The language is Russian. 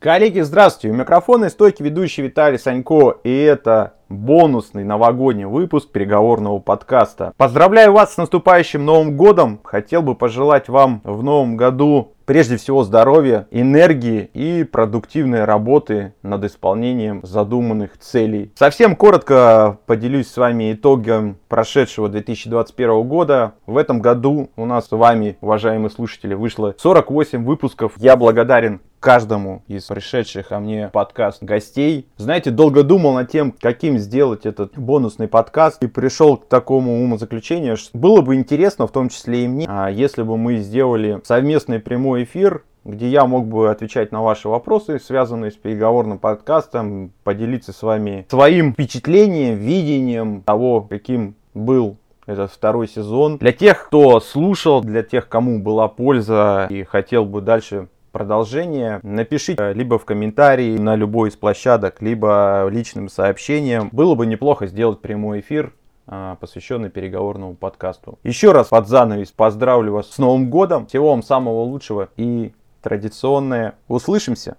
Коллеги, здравствуйте! У микрофона и стойки ведущий Виталий Санько, и это бонусный новогодний выпуск переговорного подкаста. Поздравляю вас с наступающим Новым Годом! Хотел бы пожелать вам в Новом году прежде всего здоровья, энергии и продуктивной работы над исполнением задуманных целей. Совсем коротко поделюсь с вами итогом прошедшего 2021 года. В этом году у нас с вами, уважаемые слушатели, вышло 48 выпусков. Я благодарен каждому из пришедших ко мне подкаст гостей. Знаете, долго думал над тем, каким сделать этот бонусный подкаст и пришел к такому умозаключению, что было бы интересно, в том числе и мне, а если бы мы сделали совместный прямой эфир где я мог бы отвечать на ваши вопросы, связанные с переговорным подкастом, поделиться с вами своим впечатлением, видением того, каким был этот второй сезон. Для тех, кто слушал, для тех, кому была польза и хотел бы дальше продолжение, напишите либо в комментарии на любой из площадок, либо личным сообщением. Было бы неплохо сделать прямой эфир а, посвященный переговорному подкасту. Еще раз под занавес поздравлю вас с Новым годом. Всего вам самого лучшего и традиционное. Услышимся!